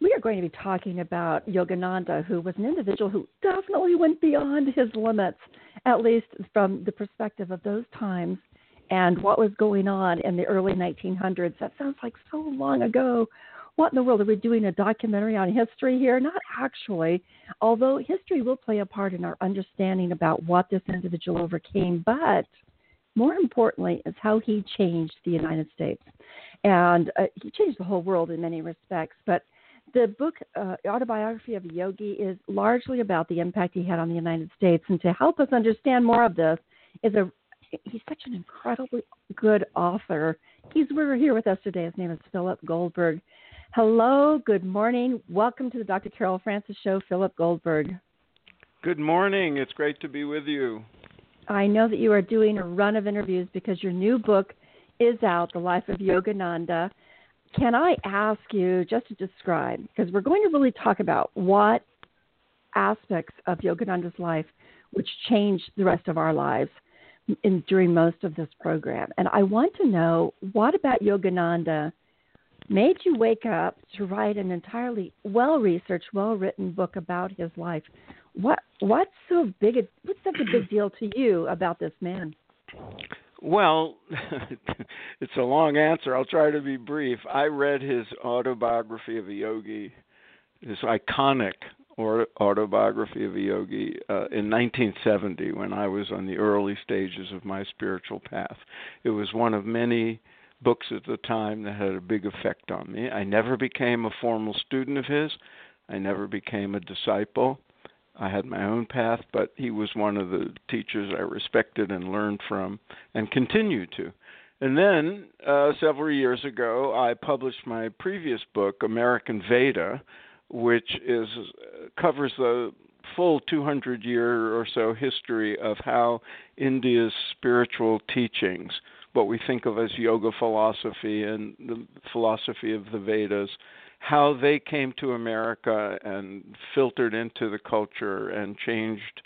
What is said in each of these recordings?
we are going to be talking about Yogananda, who was an individual who definitely went beyond his limits, at least from the perspective of those times and what was going on in the early 1900s. That sounds like so long ago. What in the world are we doing a documentary on history here? Not actually, although history will play a part in our understanding about what this individual overcame, but more importantly is how he changed the United States. And uh, he changed the whole world in many respects, but the book uh, autobiography of a yogi is largely about the impact he had on the united states. And to help us understand more of this is a he's such an incredibly good author. He's we're here with us today. His name is philip goldberg. Hello good morning. Welcome to the dr carol francis show philip goldberg. Good morning. It's great to be with you. I know that you are doing a run of interviews because your new book is out the life of yogananda can I ask you just to describe, because we're going to really talk about what aspects of Yogananda's life which changed the rest of our lives in, during most of this program. And I want to know what about Yogananda made you wake up to write an entirely well researched, well written book about his life. What what's so big what's such a big deal to you about this man? Well, it's a long answer. I'll try to be brief. I read his autobiography of a yogi, his iconic autobiography of a yogi, uh, in 1970 when I was on the early stages of my spiritual path. It was one of many books at the time that had a big effect on me. I never became a formal student of his. I never became a disciple. I had my own path, but he was one of the teachers I respected and learned from and continue to. And then uh, several years ago, I published my previous book, American Veda, which is covers the full 200 year or so history of how India's spiritual teachings, what we think of as yoga philosophy and the philosophy of the Vedas, how they came to America and filtered into the culture and changed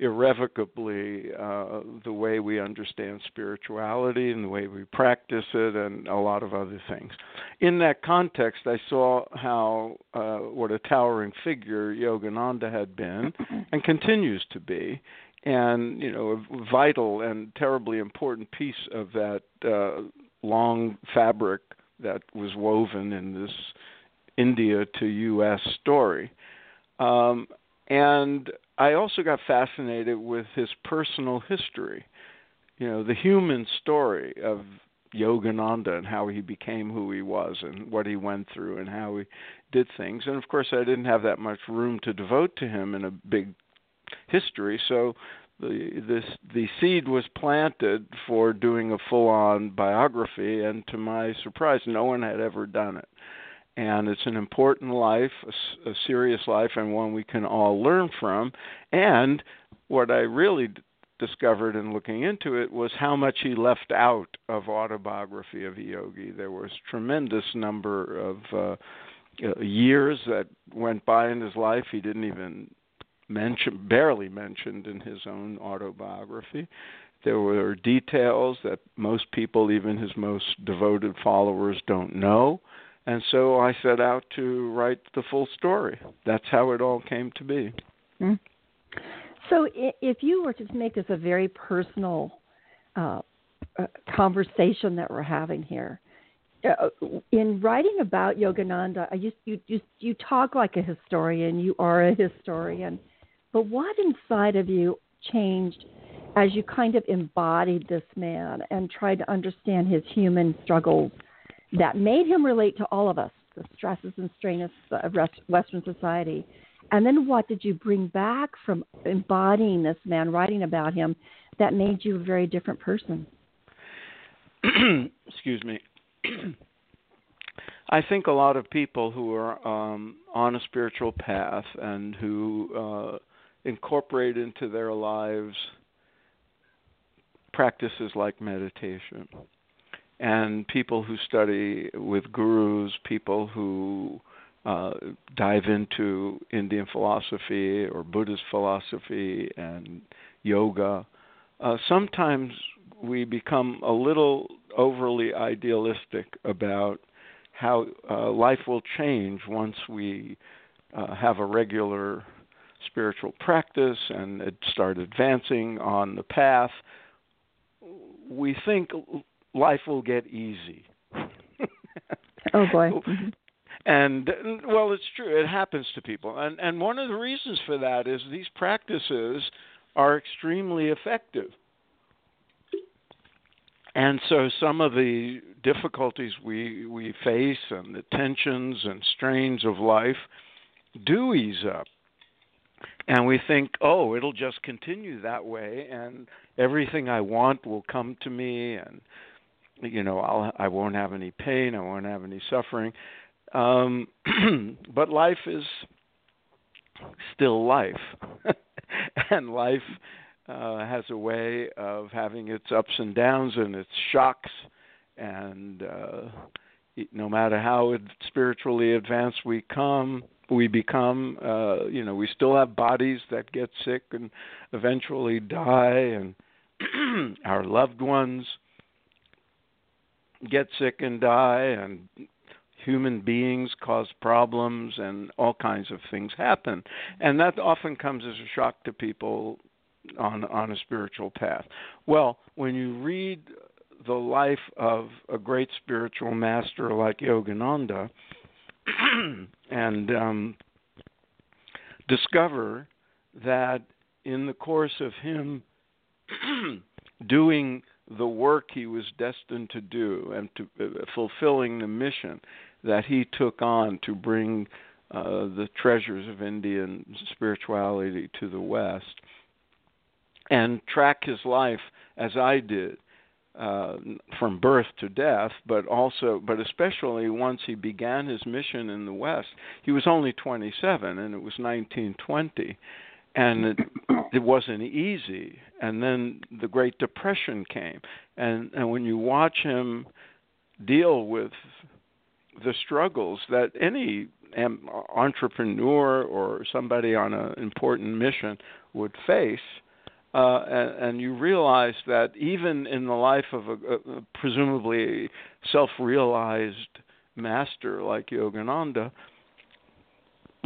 irrevocably uh, the way we understand spirituality and the way we practice it and a lot of other things. In that context, I saw how uh, what a towering figure Yogananda had been and continues to be, and you know a vital and terribly important piece of that uh, long fabric that was woven in this India to U.S. story. Um, and I also got fascinated with his personal history, you know, the human story of Yogananda and how he became who he was and what he went through and how he did things. And of course, I didn't have that much room to devote to him in a big history, so the this the seed was planted for doing a full on biography and to my surprise no one had ever done it and it's an important life, a, a, serious life, and one we can all learn from. And what I really d- discovered in looking into it was how much he left out of autobiography of yogi. There was tremendous number of uh, uh, years that went by in his life he didn't even mention, barely mentioned in his own autobiography. There were details that most people, even his most devoted followers, don't know and so I set out to write the full story. That's how it all came to be. Mm-hmm. So, if you were to make this a very personal uh, uh, conversation that we're having here, uh, in writing about Yogananda, you, you you you talk like a historian. You are a historian, but what inside of you changed as you kind of embodied this man and tried to understand his human struggles that made him relate to all of us, the stresses and strains of Western society. And then what did you bring back from embodying this man, writing about him, that made you a very different person? Excuse me. I think a lot of people who are um, on a spiritual path and who uh, incorporate into their lives practices like meditation. And people who study with gurus, people who uh, dive into Indian philosophy or Buddhist philosophy and yoga, uh, sometimes we become a little overly idealistic about how uh, life will change once we uh, have a regular spiritual practice and start advancing on the path. We think life will get easy. oh boy. Mm-hmm. And well, it's true. It happens to people, and and one of the reasons for that is these practices are extremely effective. And so some of the difficulties we we face and the tensions and strains of life do ease up. And we think, oh, it'll just continue that way and everything I want will come to me and you know, I'll I won't have any pain, I won't have any suffering. Um, but life is still life, and life uh, has a way of having its ups and downs and its shocks, and uh, no matter how spiritually advanced we come, we become, uh, you know, we still have bodies that get sick and eventually die, and our loved ones get sick and die, and human beings cause problems and all kinds of things happen. And that often comes as a shock to people on on a spiritual path. Well when you read the life of a great spiritual master like yogananda and um, discover that in the course of him doing the work he was destined to do and to uh, fulfilling the mission that he took on to bring uh, the treasures of Indian spirituality to the West and track his life as I did. Uh, from birth to death, but also, but especially once he began his mission in the West, he was only 27, and it was 1920, and it, it wasn't easy. And then the Great Depression came, and and when you watch him deal with the struggles that any entrepreneur or somebody on an important mission would face. Uh, and, and, you realize that even in the life of a, a presumably self-realized master like Yogananda,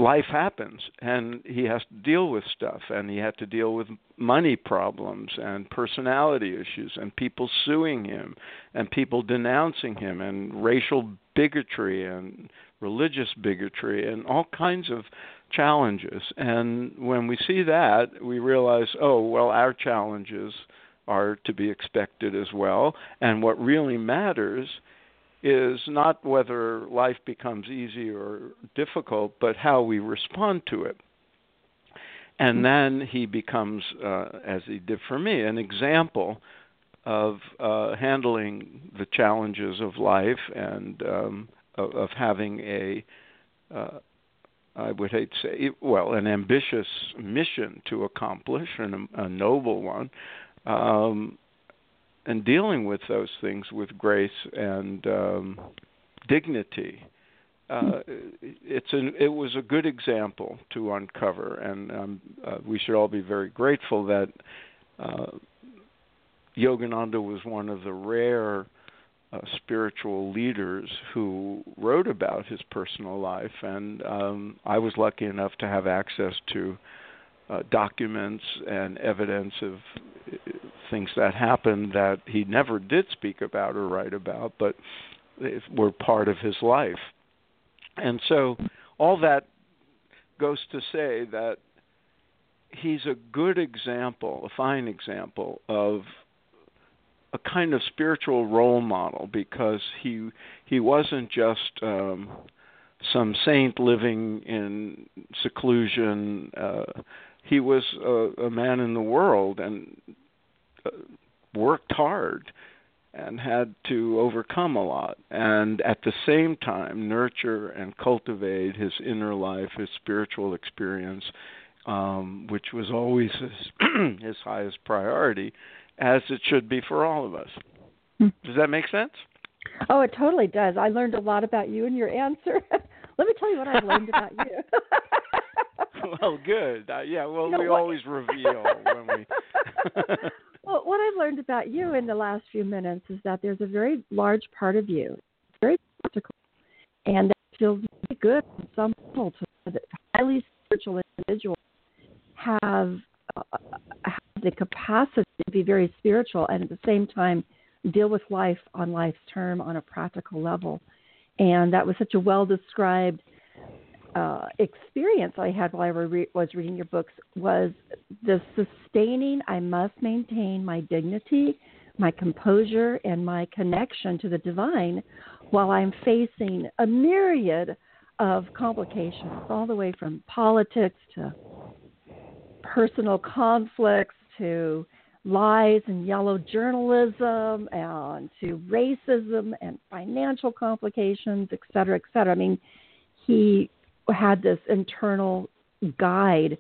life happens and he has to deal with stuff and he had to deal with money problems and personality issues and people suing him and people denouncing him and racial bigotry and religious bigotry and all kinds of challenges. And when we see that we realize oh well our challenges are to be expected as well. And what really matters is not whether life becomes easy or difficult, but how we respond to it. And mm-hmm. then he becomes, uh, as he did for me, an example of uh, handling the challenges of life and um, of, of, having a, uh, I would hate to say, well, an ambitious mission to accomplish and a, a noble one. Um, and dealing with those things with grace and um, dignity. Uh, it's an, it was a good example to uncover, and um, uh, we should all be very grateful that uh, Yogananda was one of the rare uh, spiritual leaders who wrote about his personal life, and um, I was lucky enough to have access to uh, documents and evidence of things that happened that he never did speak about or write about, but were part of his life. And so all that goes to say that he's a good example, a fine example of a kind of spiritual role model because he he wasn't just um, some saint living in seclusion. Uh, he was a, a man in the world and worked hard and had to overcome a lot and at the same time nurture and cultivate his inner life his spiritual experience um, which was always his, his highest priority, as it should be for all of us. Hmm. Does that make sense? Oh, it totally does. I learned a lot about you and your answer. Let me tell you what I've learned about you. well, good. Uh, yeah, well, you know, we what? always reveal when we. Well, what I've learned about you in the last few minutes is that there's a very large part of you, very practical, and that feels really good and some people to highly spiritual individuals have, uh, have the capacity to be very spiritual and at the same time deal with life on life's term on a practical level. And that was such a well described uh, experience I had while I re- was reading your books was the sustaining. I must maintain my dignity, my composure, and my connection to the divine while I'm facing a myriad of complications, all the way from politics to personal conflicts to lies and yellow journalism and to racism and financial complications, et cetera, et cetera. I mean, he had this internal guide,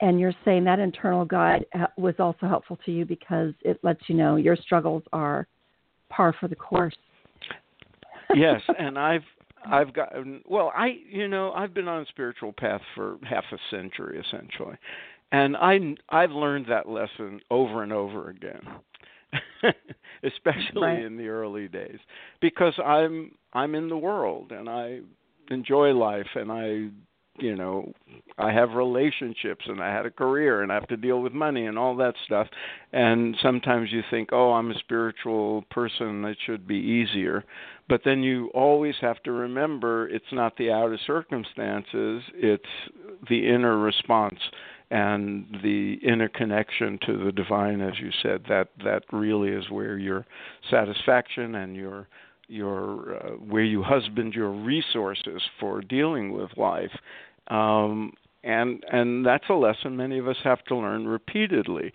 and you're saying that internal guide was also helpful to you because it lets you know your struggles are par for the course. yes, and I've I've got well, I you know I've been on a spiritual path for half a century essentially, and I I've learned that lesson over and over again. especially right. in the early days because I'm I'm in the world and I enjoy life and I you know I have relationships and I had a career and I have to deal with money and all that stuff. And sometimes you think oh I'm a spiritual person it should be easier. But then you always have to remember it's not the outer circumstances it's the inner response and the inner connection to the divine, as you said, that that really is where your satisfaction and your your uh, where you husband your resources for dealing with life. Um, and and that's a lesson many of us have to learn repeatedly.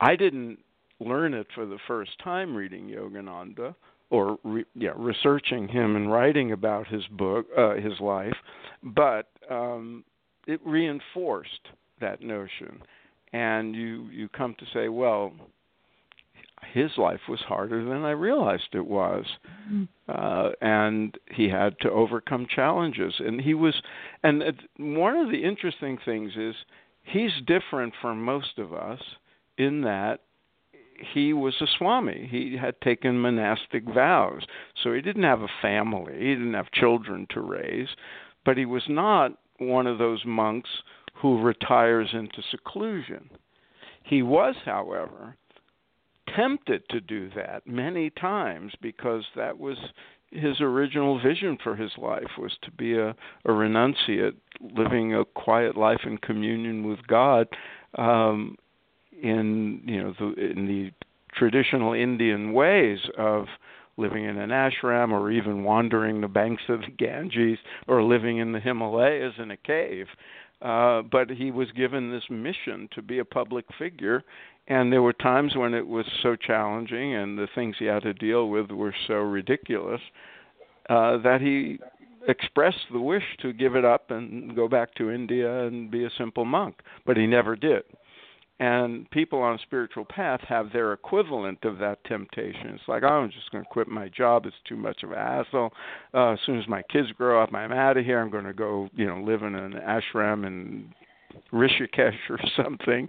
I didn't learn it for the first time reading Yogananda or re, yeah, researching him and writing about his book, uh, his life, but um, it reinforced that notion, and you you come to say, well, his life was harder than I realized it was, mm-hmm. uh, and he had to overcome challenges, and he was, and it, one of the interesting things is he's different from most of us in that he was a swami. He had taken monastic vows. So he didn't have a family, he didn't have children to raise, but he was not one of those monks who retires into seclusion. He was, however, tempted to do that many times because that was his original vision for his life was to be a, a renunciate, living a quiet life in communion with God, um, in you know the, in the traditional Indian ways of living in an ashram or even wandering the banks of the Ganges or living in the Himalayas in a cave. Uh, but he was given this mission to be a public figure, and there were times when it was so challenging and the things he had to deal with were so ridiculous uh, that he expressed the wish to give it up and go back to India and be a simple monk, but he never did and people on a spiritual path have their equivalent of that temptation. It's like, oh, I'm just going to quit my job. It's too much of a hassle. Uh, as soon as my kids grow up, I'm out of here. I'm going to go, you know, live in an ashram in Rishikesh or something.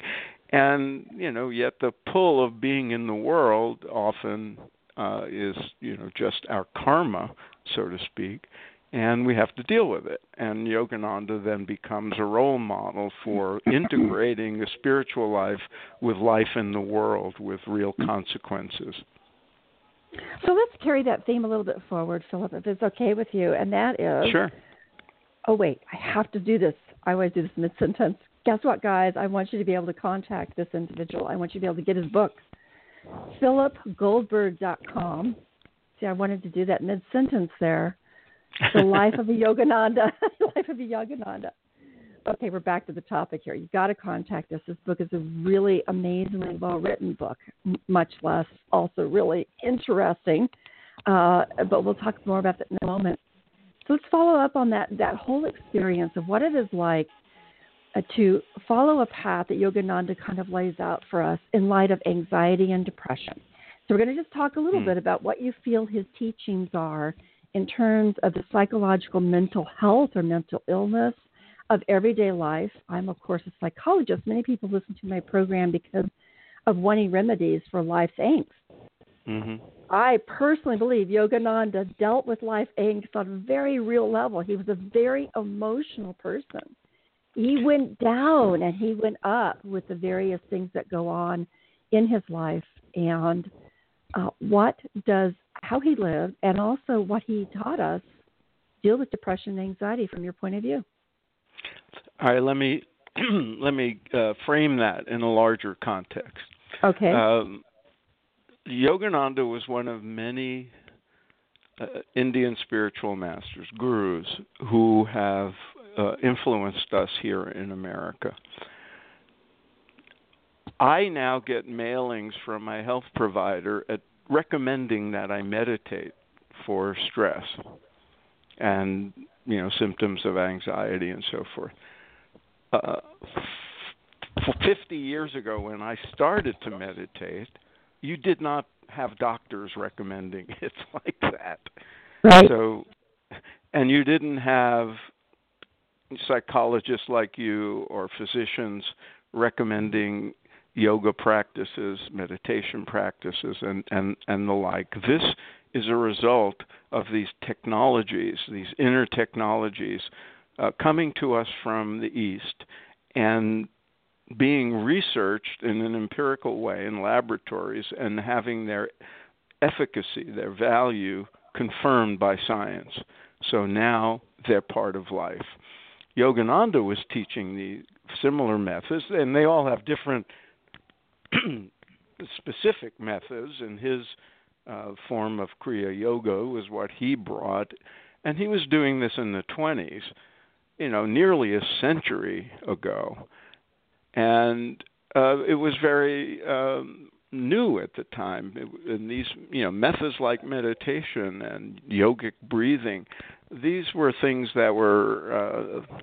And you know, yet the pull of being in the world often uh, is, you know, just our karma, so to speak and we have to deal with it. And Yogananda then becomes a role model for integrating a spiritual life with life in the world with real consequences. So let's carry that theme a little bit forward, Philip, if it's okay with you. And that is Sure. Oh, wait, I have to do this. I always do this mid sentence. Guess what, guys? I want you to be able to contact this individual. I want you to be able to get his book. PhilipGoldberg.com. See, I wanted to do that mid sentence there the life of a Yogananda. the life of a Yogananda. Okay, we're back to the topic here. You've got to contact us. This book is a really amazingly well written book, much less also really interesting. Uh, but we'll talk more about that in a moment. So let's follow up on that that whole experience of what it is like to follow a path that Yogananda kind of lays out for us in light of anxiety and depression. So we're going to just talk a little Hmm. bit about what you feel his teachings are in terms of the psychological mental health or mental illness of everyday life. I'm, of course, a psychologist. Many people listen to my program because of wanting remedies for life's angst. hmm I personally believe Yogananda dealt with life angst on a very real level. He was a very emotional person. He went down and he went up with the various things that go on in his life and uh, what does how he lived and also what he taught us deal with depression and anxiety from your point of view. All right, let me let me uh, frame that in a larger context. Okay. Um, Yogananda was one of many uh, Indian spiritual masters, gurus, who have uh, influenced us here in America. I now get mailings from my health provider at recommending that I meditate for stress and you know symptoms of anxiety and so forth. Uh, f- 50 years ago, when I started to meditate, you did not have doctors recommending it like that. right. So, and you didn't have psychologists like you or physicians recommending yoga practices, meditation practices, and, and, and the like. This is a result of these technologies, these inner technologies, uh, coming to us from the East and being researched in an empirical way in laboratories and having their efficacy, their value confirmed by science. So now they're part of life. Yogananda was teaching the similar methods, and they all have different specific methods, and his uh, form of Kriya Yoga was what he brought, and he was doing this in the 20s, you know, nearly a century ago, and uh, it was very um, new at the time. It, and these, you know, methods like meditation and yogic breathing, these were things that were uh,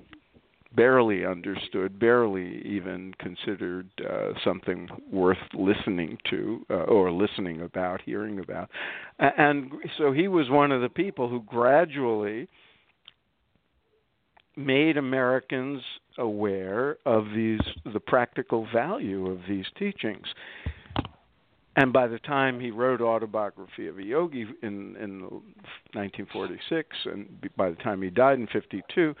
barely understood, barely even considered uh, something worth listening to uh, or listening about, hearing about. And so he was one of the people who gradually made Americans aware of these the practical value of these teachings. And by the time he wrote Autobiography of a Yogi in in 1946, and by the time he died in 52,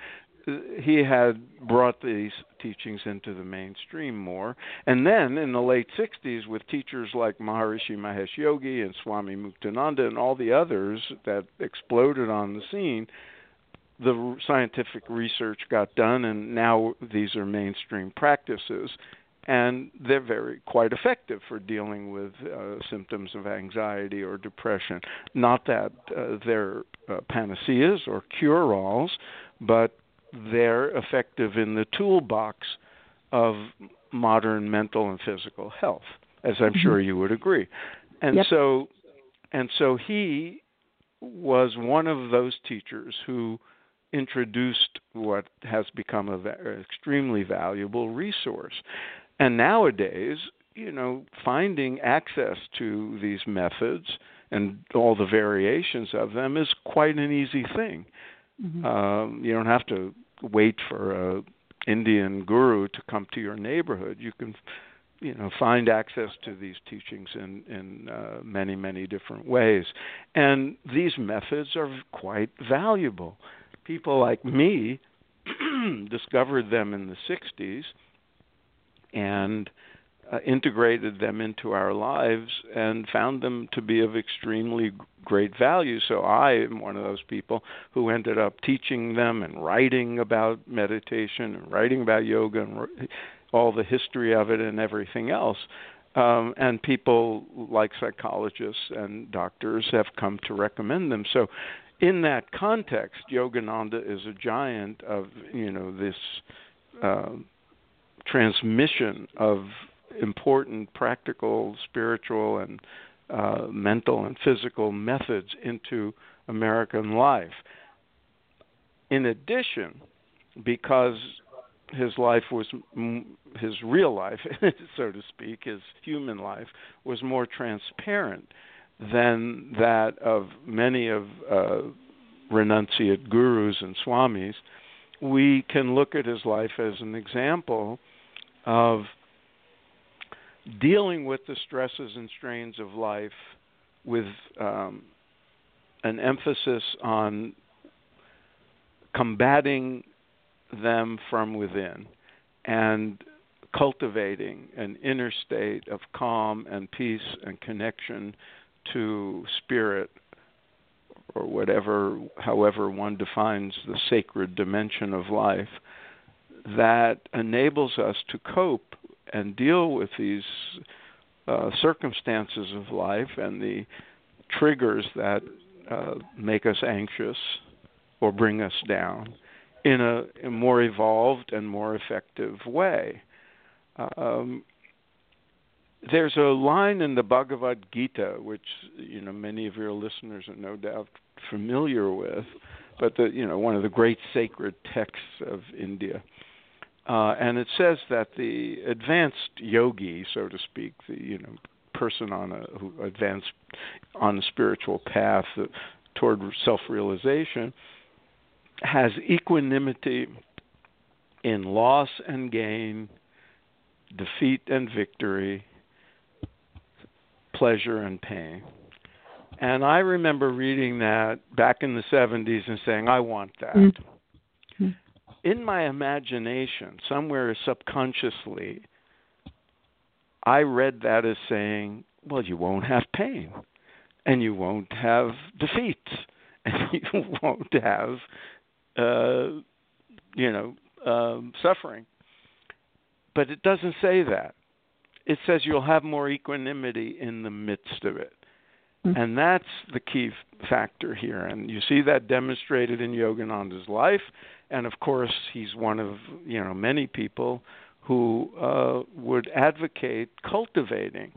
he had brought these teachings into the mainstream more. And then in the late 60s, with teachers like Maharishi Mahesh Yogi and Swami Muktananda and all the others that exploded on the scene, the scientific research got done, and now these are mainstream practices. And they're very quite effective for dealing with uh, symptoms of anxiety or depression. Not that uh, they're uh, panaceas or cure-alls, but they're effective in the toolbox of modern mental and physical health, as I'm sure you would agree. And Yep. so, and so he was one of those teachers who introduced what has become an extremely valuable resource. And nowadays, you know, finding access to these methods and all the variations of them is quite an easy thing. Mhm. Um, you don't have to wait for a Indian guru to come to your neighborhood. You can, you know, find access to these teachings in in uh, many many different ways, and these methods are quite valuable. People like me discovered them in the '60s and uh, integrated them into our lives and found them to be of extremely great value. So I am one of those people who ended up teaching them and writing about meditation and writing about yoga and all the history of it and everything else. Um, and people like psychologists and doctors have come to recommend them. So, in that context, Yogananda is a giant of you know this uh, transmission of important practical, spiritual, and uh, mental and physical methods into American life. In addition, because his life was his real life, so to speak, his human life was more transparent than that of many of uh, renunciate gurus and swamis. We can look at his life as an example of dealing with the stresses and strains of life with um, an emphasis on combating them from within and cultivating an inner state of calm and peace and connection to spirit or whatever however one defines the sacred dimension of life that enables us to cope and deal with these uh, circumstances of life and the triggers that uh, make us anxious or bring us down in a, more evolved and more effective way. Um, there's a line in the Bhagavad Gita, which you know many of your listeners are no doubt familiar with, but the you know one of the great sacred texts of India, uh, and it says that the advanced yogi, so to speak, the you know person on a who advanced on a spiritual path toward self-realization, has equanimity in loss and gain, defeat and victory, pleasure and pain. And I remember reading that back in the 70s and saying, I want that. Mm-hmm. In my imagination, somewhere subconsciously, I read that as saying, well, you won't have pain, and you won't have defeat, and you won't have uh, you know, um, suffering. But it doesn't say that. It says you'll have more equanimity in the midst of it. Mm-hmm. And that's the key factor here. And you see that demonstrated in Yogananda's life. And of course, he's one of you know many people who uh, would advocate cultivating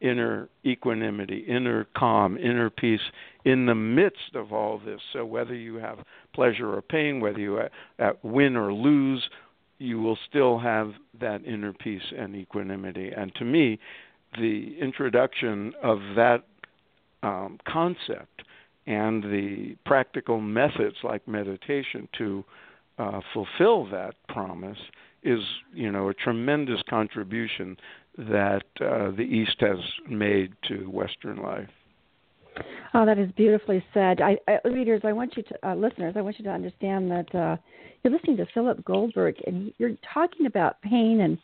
inner equanimity, inner calm, inner peace in the midst of all this. So whether you have pleasure or pain, whether you uh, win or lose, you will still have that inner peace and equanimity. And to me, the introduction of that um, concept and the practical methods like meditation to uh, fulfill that promise is, you know, a tremendous contribution that uh, the East has made to Western life. Oh, that is beautifully said. I, I, readers, I want you to, uh, listeners, I want you to understand that uh, you're listening to Philip Goldberg, and you're talking about pain, and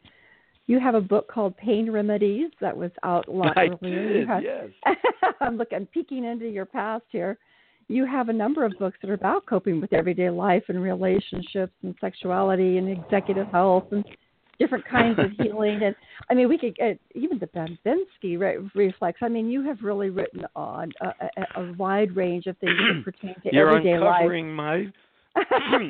you have a book called Pain Remedies that was out a lot I earlier. Did, yes. I'm looking, peeking into your past here. You have a number of books that are about coping with everyday life and relationships and sexuality and executive health and different kinds of healing. And I mean, we could get even the re- reflex. I mean, you have really written on a, a, a wide range of things that pertain to you're everyday uncovering life. my.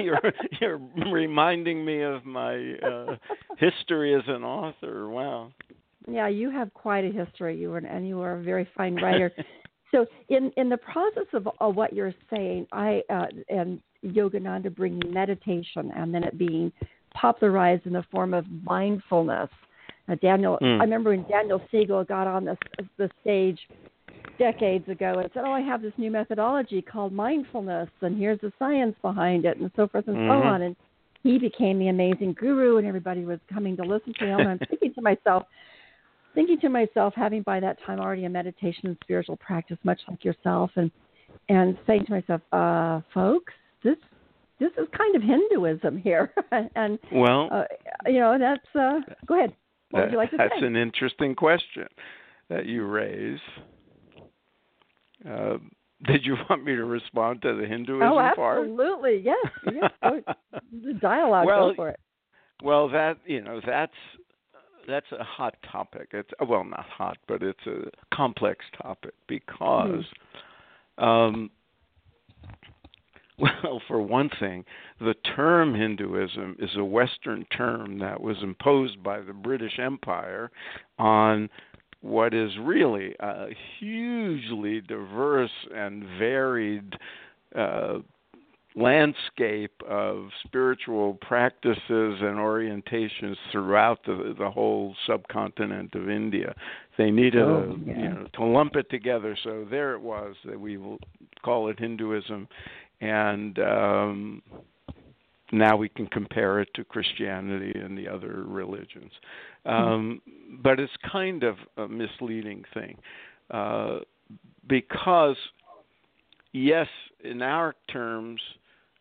you're you're reminding me of my uh, history as an author. Wow. Yeah, you have quite a history. You were and you are a very fine writer. so in in the process of, of what you're saying, I uh, and Yogananda bringing meditation and then it being popularized in the form of mindfulness. Uh, Daniel, mm. I remember when Daniel Siegel got on the the stage decades ago and said, "Oh, I have this new methodology called mindfulness, and here's the science behind it, and so forth and mm-hmm. so on." And he became the amazing guru, and everybody was coming to listen to him. And I'm thinking to myself, thinking to myself, having by that time already a meditation and spiritual practice, much like yourself, and and saying to myself, uh, folks, this this is kind of Hinduism here, and well, uh, you know that's. Uh, go ahead. What would you like to that's say? an interesting question that you raise. Uh, did you want me to respond to the Hinduism oh, part? absolutely, yes. yes. the dialogue. Well, go for it. Well, that you know that's that's a hot topic. It's well, not hot, but it's a complex topic because. Mm-hmm. Um, Well, for one thing, the term Hinduism is a Western term that was imposed by the British Empire on what is really a hugely diverse and varied uh, landscape of spiritual practices and orientations throughout the the whole subcontinent of India. They needed oh, a, yeah. you know to lump it together. So there it was that we will call it Hinduism, and um, now we can compare it to Christianity and the other religions. Um, but it's kind of a misleading thing uh, because, yes, in our terms,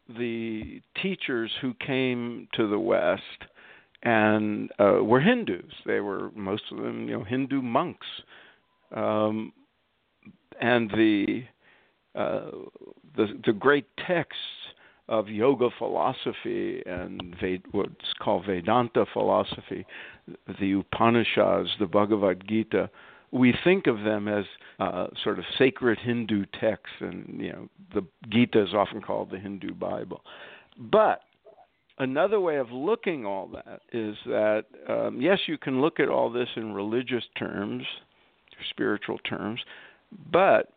the teachers who came to the West and uh, were Hindus. They were most of them, you know, Hindu monks, um, and the uh, the the great texts of yoga philosophy and Ved, what's called Vedanta philosophy, the Upanishads, the Bhagavad Gita, we think of them as uh, sort of sacred Hindu texts, and you know the Gita is often called the Hindu Bible. But another way of looking all that is that um, yes, you can look at all this in religious terms, spiritual terms, but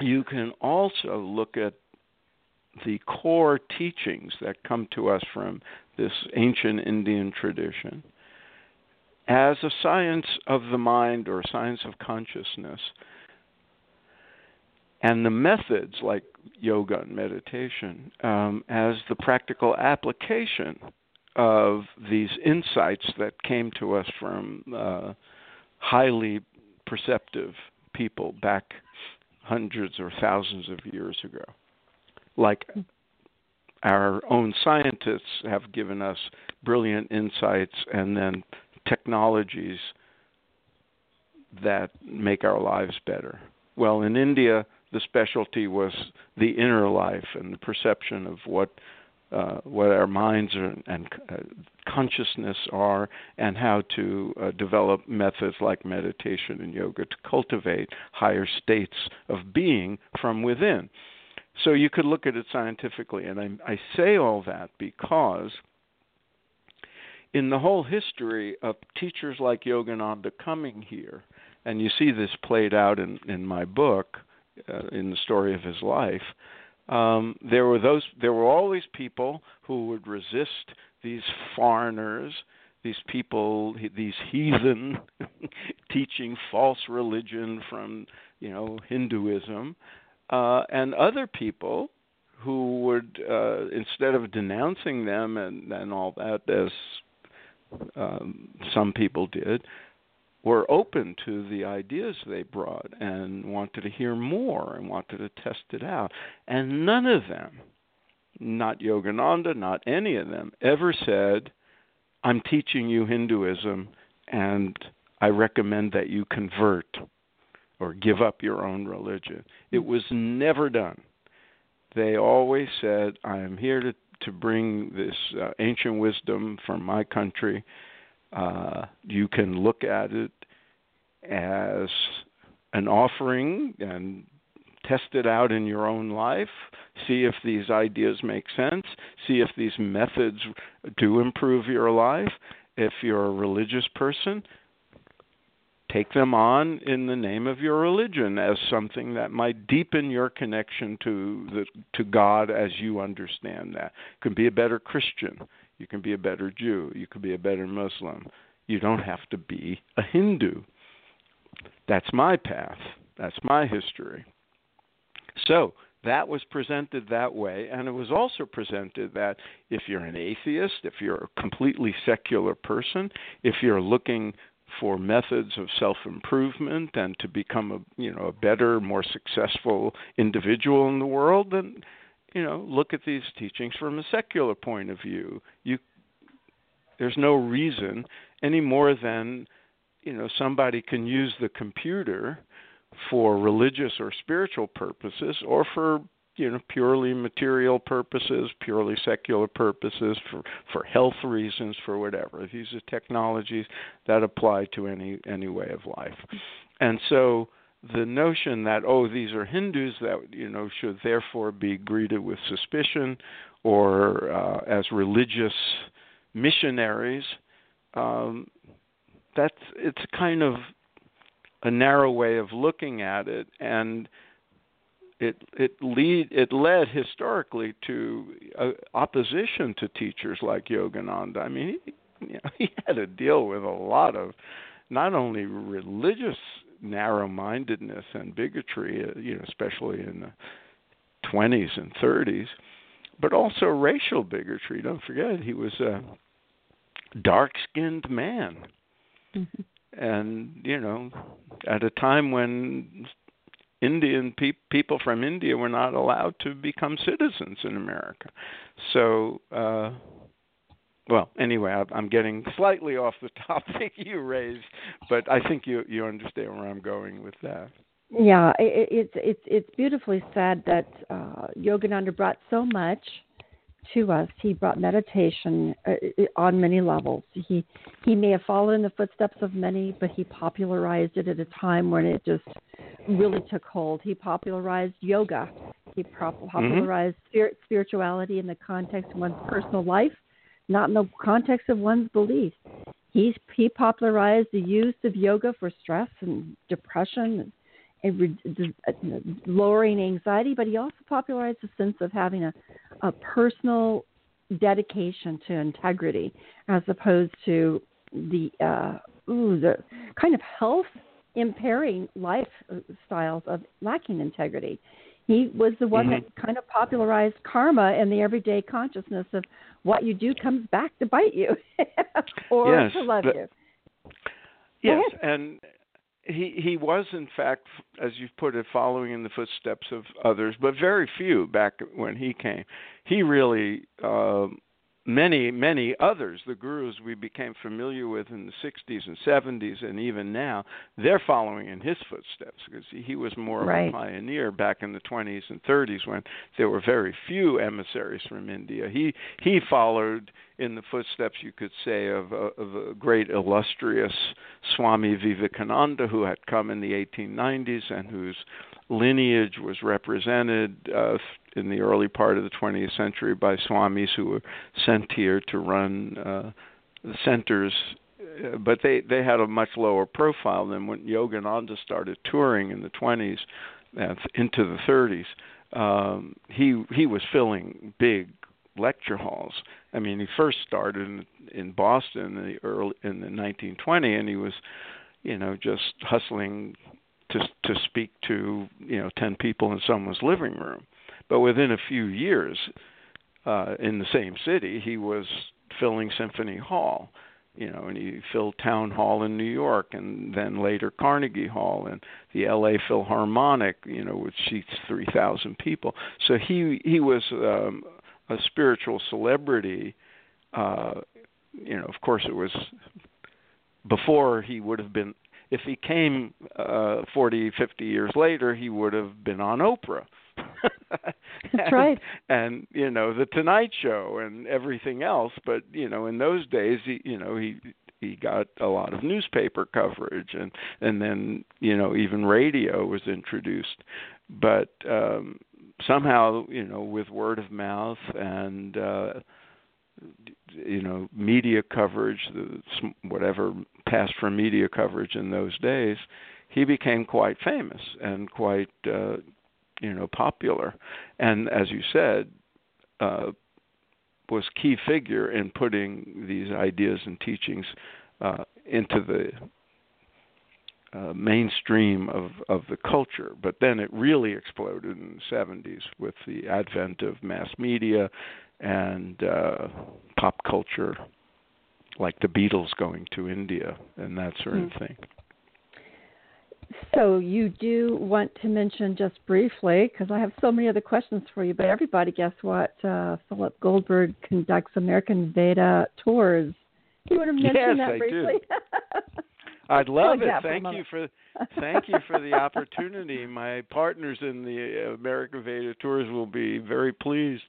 you can also look at the core teachings that come to us from this ancient Indian tradition as a science of the mind or a science of consciousness. And the methods like yoga and meditation um, as the practical application of these insights that came to us from uh, highly perceptive people back hundreds or thousands of years ago like our own scientists have given us brilliant insights and then technologies that make our lives better. Well, in India, the specialty was the inner life and the perception of what uh, what our minds are, and uh, consciousness are, and how to uh, develop methods like meditation and yoga to cultivate higher states of being from within. So you could look at it scientifically, and I, I say all that because in the whole history of teachers like Yogananda coming here, and you see this played out in, in my book, uh, in the story of his life. Um, there were those. There were always people who would resist these foreigners, these people, these heathen, teaching false religion from you know Hinduism, uh, and other people who would, uh, instead of denouncing them and, and all that, as um, some people did, were open to the ideas they brought and wanted to hear more and wanted to test it out. And none of them, not Yogananda, not any of them, ever said, I'm teaching you Hinduism and I recommend that you convert or give up your own religion. It was never done. They always said, I am here to, to bring this uh, ancient wisdom from my country. Uh, you can look at it as an offering and test it out in your own life, see if these ideas make sense, see if these methods do improve your life. If you're a religious person, take them on in the name of your religion as something that might deepen your connection to the to God as you understand that. You can be a better Christian, you can be a better Jew, you can be a better Muslim. You don't have to be a Hindu. That's my path. That's my history. So, that was presented that way, and it was also presented that if you're an atheist, if you're a completely secular person, if you're looking for methods of self-improvement and to become a you know a better, more successful individual in the world, then you know look at these teachings from a secular point of view. You there's no reason any more than you know somebody can use the computer for religious or spiritual purposes or for you know purely material purposes, purely secular purposes, for for health reasons, for whatever. These are technologies that apply to any any way of life, and so the notion that oh these are Hindus that you know should therefore be greeted with suspicion or uh, as religious missionaries, um, that's it's kind of a narrow way of looking at it and it it lead it led historically to uh, opposition to teachers like Yogananda. I mean, he, you know, he had to deal with a lot of not only religious narrow-mindedness and bigotry, uh, you know, especially in the 20s and 30s, but also racial bigotry. Don't forget, he was a dark-skinned man. Mm-hmm. And you know, at a time when Indian pe- people from India were not allowed to become citizens in America. So, uh, well, anyway, I, am getting slightly off the topic you raised, but I think you you understand where I'm going with that. Yeah, it, it's it's it's beautifully said that uh, Yogananda brought so much to us. He brought meditation uh, on many levels. He he may have followed in the footsteps of many, but he popularized it at a time when it just really took hold. He popularized yoga. He mm-hmm. popularized mm-hmm. spirit, spirituality in the context of one's personal life, not in the context of one's beliefs. He he popularized the use of yoga for stress and depression and lowering anxiety, but he also popularized the sense of having a, a personal dedication to integrity as opposed to the uh, ooh, the kind of health impairing lifestyles of lacking integrity. He was the one mm-hmm. that kind of popularized karma and the everyday consciousness of what you do comes back to bite you or yes, to love but, you. Yes, and he he was in fact as you've put it following in the footsteps of others but very few back when he came. He really um many many others the gurus we became familiar with in the 60s and 70s and even now they're following in his footsteps because he was more right. of a pioneer back in the 20s and 30s when there were very few emissaries from India he he followed in the footsteps you could say of a, of a great illustrious Swami Vivekananda who had come in the 1890s and whose lineage was represented uh, in the early part of the 20th century by swamis who were sent here to run uh, the centers, uh, but they they had a much lower profile than when Yogananda started touring in the 20s and into the 30s. Um, he he was filling big lecture halls. I mean, he first started in, in Boston in the early in the 1920, and he was, you know, just hustling to to speak to you know 10 people in someone's living room. But within a few years, uh, in the same city, he was filling Symphony Hall, you know, and he filled Town Hall in New York, and then later Carnegie Hall and the L.A. Philharmonic, you know, which seats 3,000 people. So he he was um, a spiritual celebrity. Uh, you know, of course, it was before he would have been. If he came uh, 40, 50 years later, he would have been on Oprah That's and, right. And you know the Tonight Show and everything else. But you know in those days, he you know he he got a lot of newspaper coverage and and then you know even radio was introduced. But um somehow you know with word of mouth and uh you know media coverage the whatever passed for media coverage in those days he became quite famous and quite uh you know popular, and as you said, uh, was key figure in putting these ideas and teachings uh, into the uh, mainstream of, of the culture. But then it really exploded in the 70s with the advent of mass media and uh, pop culture, like the Beatles going to India and that sort mm. of thing. So you do want to mention just briefly, because I have so many other questions for you. But everybody, guess what? Uh, Philip Goldberg conducts American Veda tours. You want to mention yes, that I briefly? I'd love it. Thank you for thank you for the opportunity. My partners in the American Veda tours will be very pleased.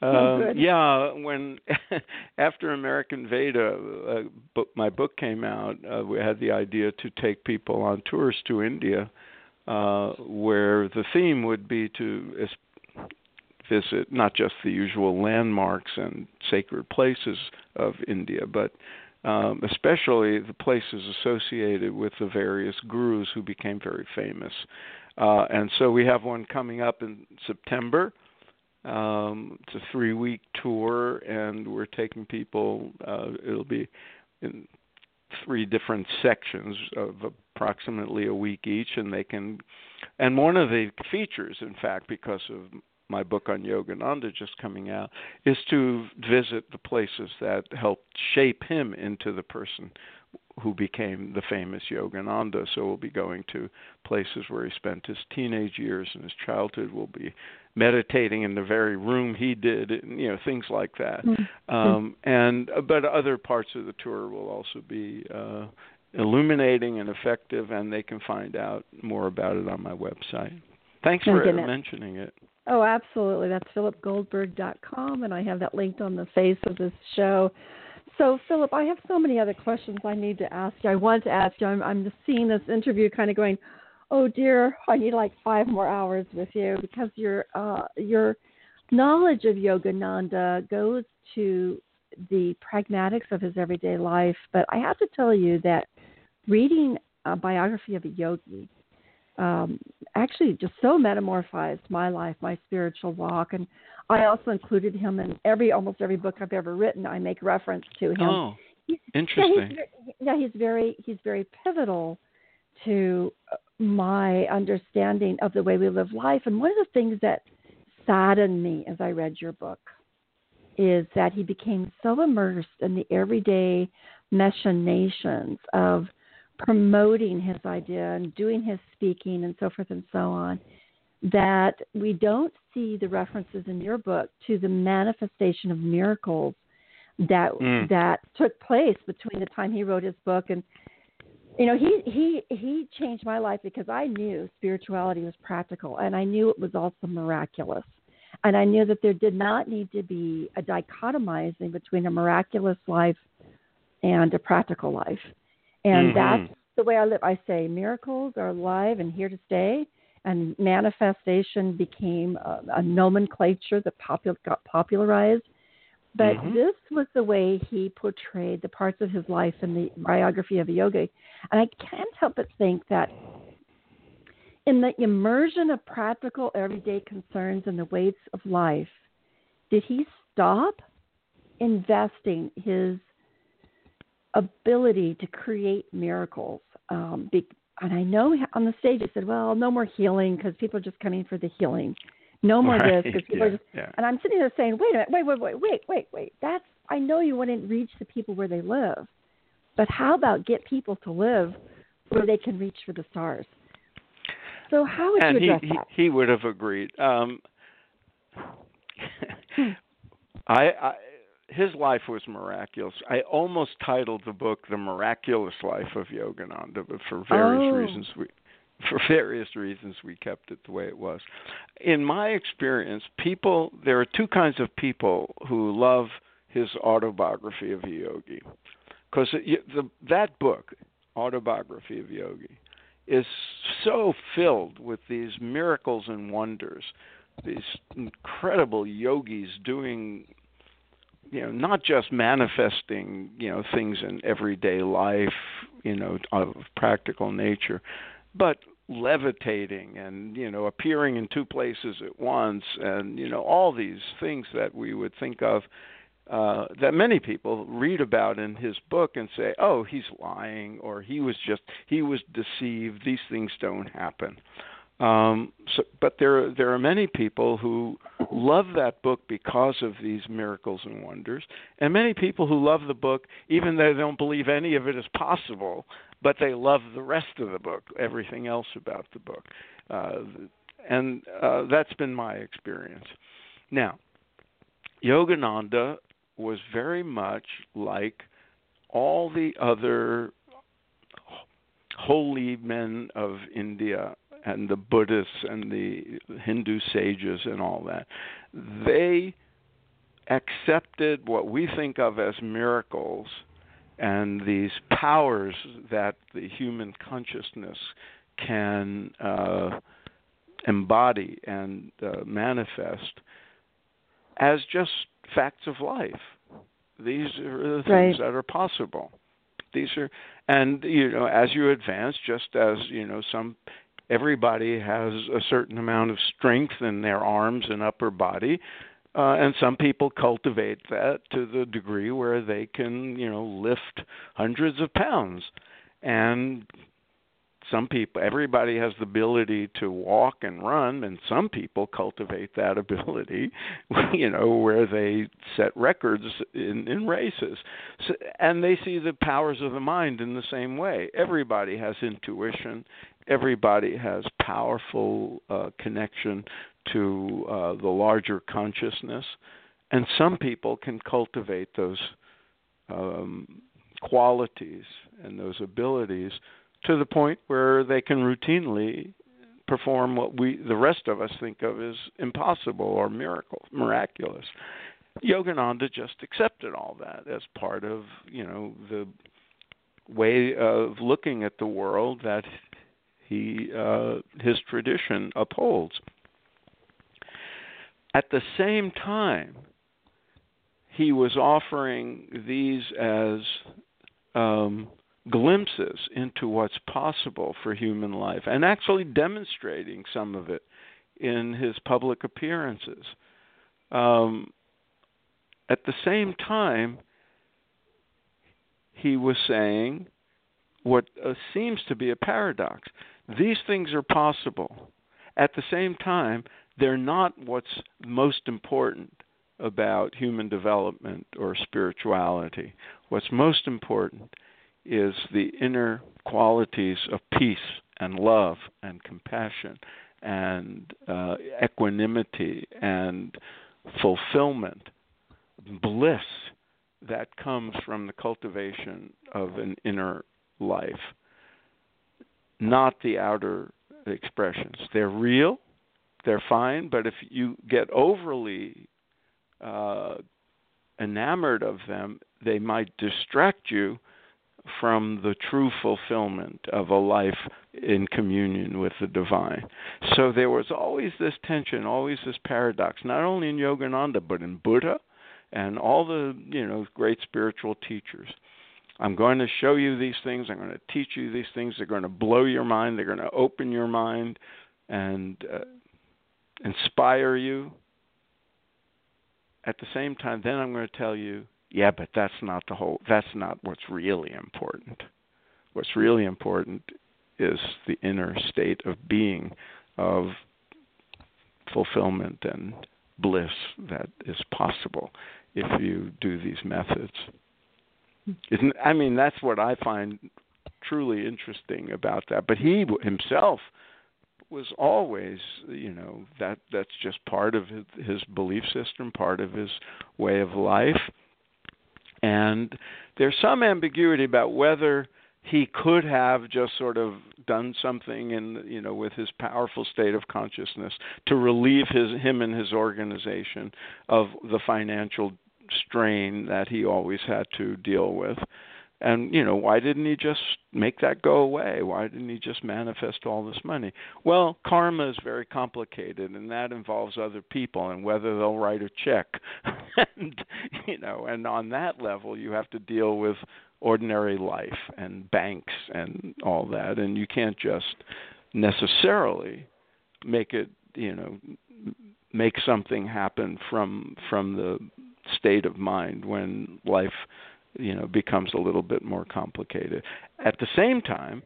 Oh, uh, yeah, when after American Veda, uh, book, my book came out, uh, we had the idea to take people on tours to India, uh, where the theme would be to visit not just the usual landmarks and sacred places of India, but um, especially the places associated with the various gurus who became very famous. Uh, and so we have one coming up in September. Um, it's a three week tour, and we're taking people, uh, it'll be in three different sections of approximately a week each, and they can. And one of the features, in fact, because of my book on Yogananda just coming out, is to visit the places that helped shape him into the person who became the famous Yogananda. So we'll be going to places where he spent his teenage years and his childhood. We'll be meditating in the very room he did, you know, things like that. Mm-hmm. Um, and but other parts of the tour will also be uh, illuminating and effective, and they can find out more about it on my website. Thanks for mentioning it. Oh, absolutely. That's philipgoldberg.com, and I have that linked on the face of this show. So, Philip, I have so many other questions I need to ask you. I want to ask you. I'm, I'm just seeing this interview, kind of going, "Oh dear, I need like five more hours with you," because your uh, your knowledge of Yogananda goes to the pragmatics of his everyday life. But I have to tell you that reading a biography of a yogi um, actually just so metamorphized my life, my spiritual walk, and I also included him in every almost every book I've ever written. I make reference to him. Oh, interesting. Yeah, he's, yeah, he's very he's very pivotal to my understanding of the way we live life. And one of the things that saddened me as I read your book is that he became so immersed in the everyday machinations of promoting his idea and doing his speaking and so forth and so on that we don't see the references in your book to the manifestation of miracles that mm. that took place between the time he wrote his book and you know he he he changed my life because I knew spirituality was practical and I knew it was also miraculous and I knew that there did not need to be a dichotomizing between a miraculous life and a practical life and mm-hmm. that's the way I live. I say miracles are alive and here to stay, and manifestation became a, a nomenclature that popul- got popularized. But mm-hmm. this was the way he portrayed the parts of his life in the biography of a yogi. And I can't help but think that in the immersion of practical everyday concerns and the weights of life, did he stop investing his ability to create miracles. Um, be, and I know on the stage he said, "Well, no more healing because people are just coming for the healing. No more right. this because people yeah. are just." Yeah. And I'm sitting there saying, "Wait a minute, wait, wait, wait, wait, wait, wait. That's I know you wouldn't reach the people where they live, but how about get people to live where they can reach for the stars?" So how would and you address he, that? he he would have agreed. Um, I, I his life was miraculous. I almost titled the book "The Miraculous Life of Yogananda," but for various oh. reasons we for various reasons we kept it the way it was. In my experience, people there are two kinds of people who love his autobiography of a yogi, because that book, autobiography of yogi, is so filled with these miracles and wonders, these incredible yogis doing you know not just manifesting you know things in everyday life you know of practical nature but levitating and you know appearing in two places at once and you know all these things that we would think of uh, that many people read about in his book and say, "Oh, he's lying," or "He was just he was deceived." These things don't happen. Um, so, but there there are many people who love that book because of these miracles and wonders, and many people who love the book even though they don't believe any of it is possible, but they love the rest of the book, everything else about the book, uh, and uh, that's been my experience. Now, Yogananda was very much like all the other holy men of India and the Buddhists and the Hindu sages and all that, they accepted what we think of as miracles and these powers that the human consciousness can uh, embody and uh, manifest as just facts of life. These are the things right. that are possible. These are, and you know, as you advance, just as you know, some everybody has a certain amount of strength in their arms and upper body. Uh, and some people cultivate that to the degree where they can, you know, lift hundreds of pounds. And some people everybody has the ability to walk and run and some people cultivate that ability you know where they set records in in races. So, and they see the powers of the mind in the same way. Everybody has intuition. Everybody has powerful uh, connection to uh, the larger consciousness. And some people can cultivate those um, qualities and those abilities to the point where they can routinely perform what we the rest of us think of as impossible or miracle miraculous. Yogananda just accepted all that as part of you know the way of looking at the world that he uh, his tradition upholds. At the same time, he was offering these as um, glimpses into what's possible for human life and actually demonstrating some of it in his public appearances. Um, at the same time, he was saying what uh, seems to be a paradox. These things are possible. At the same time, they're not what's most important about human development or spirituality. What's most important is the inner qualities of peace and love and compassion and uh, equanimity and fulfillment, bliss that comes from the cultivation of an inner life, not the outer expressions. They're real, they're fine, but if you get overly uh, enamored of them, they might distract you from the true fulfillment of a life in communion with the divine. So there was always this tension, always this paradox, not only in Yogananda, but in Buddha and all the you know great spiritual teachers. I'm going to show you these things. I'm going to teach you these things. They're going to blow your mind. They're going to open your mind and uh, inspire you. At the same time, then I'm going to tell you yeah, but that's not the whole. That's not what's really important. What's really important is the inner state of being, of fulfillment and bliss that is possible if you do these methods. Isn't I mean that's what I find truly interesting about that. But he himself was always, you know, that that's just part of his, his belief system, part of his way of life and there's some ambiguity about whether he could have just sort of done something in you know with his powerful state of consciousness to relieve his him and his organization of the financial strain that he always had to deal with and you know, why didn't he just make that go away? Why didn't he just manifest all this money? Well, karma is very complicated, and that involves other people and whether they'll write a check. and you know, and on that level, you have to deal with ordinary life and banks and all that, and you can't just necessarily make it, you know, make something happen from from the state of mind when life you know becomes a little bit more complicated. At the same time,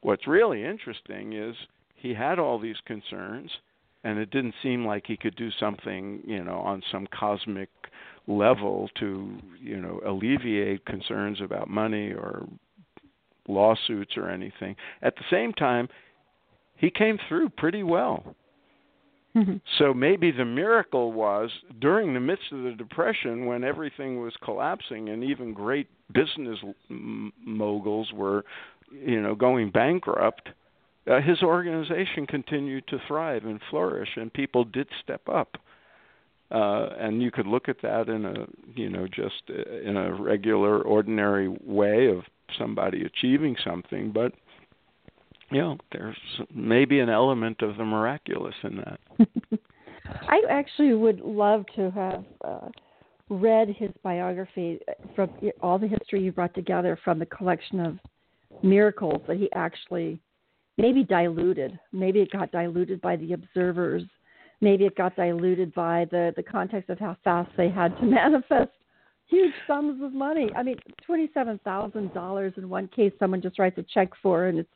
what's really interesting is he had all these concerns and it didn't seem like he could do something, you know, on some cosmic level to, you know, alleviate concerns about money or lawsuits or anything. At the same time, he came through pretty well. Mm-hmm. So maybe the miracle was during the midst of the depression when everything was collapsing and even great business moguls were you know going bankrupt uh, his organization continued to thrive and flourish and people did step up uh, and you could look at that in a you know just uh, in a regular ordinary way of somebody achieving something but you know, there's maybe an element of the miraculous in that. I actually would love to have uh, read his biography uh, from all the history you brought together from the collection of miracles that he actually maybe diluted. Maybe it got diluted by the observers. Maybe it got diluted by the, the context of how fast they had to manifest huge sums of money. I mean, twenty-seven thousand dollars in one case. Someone just writes a check for, and it's.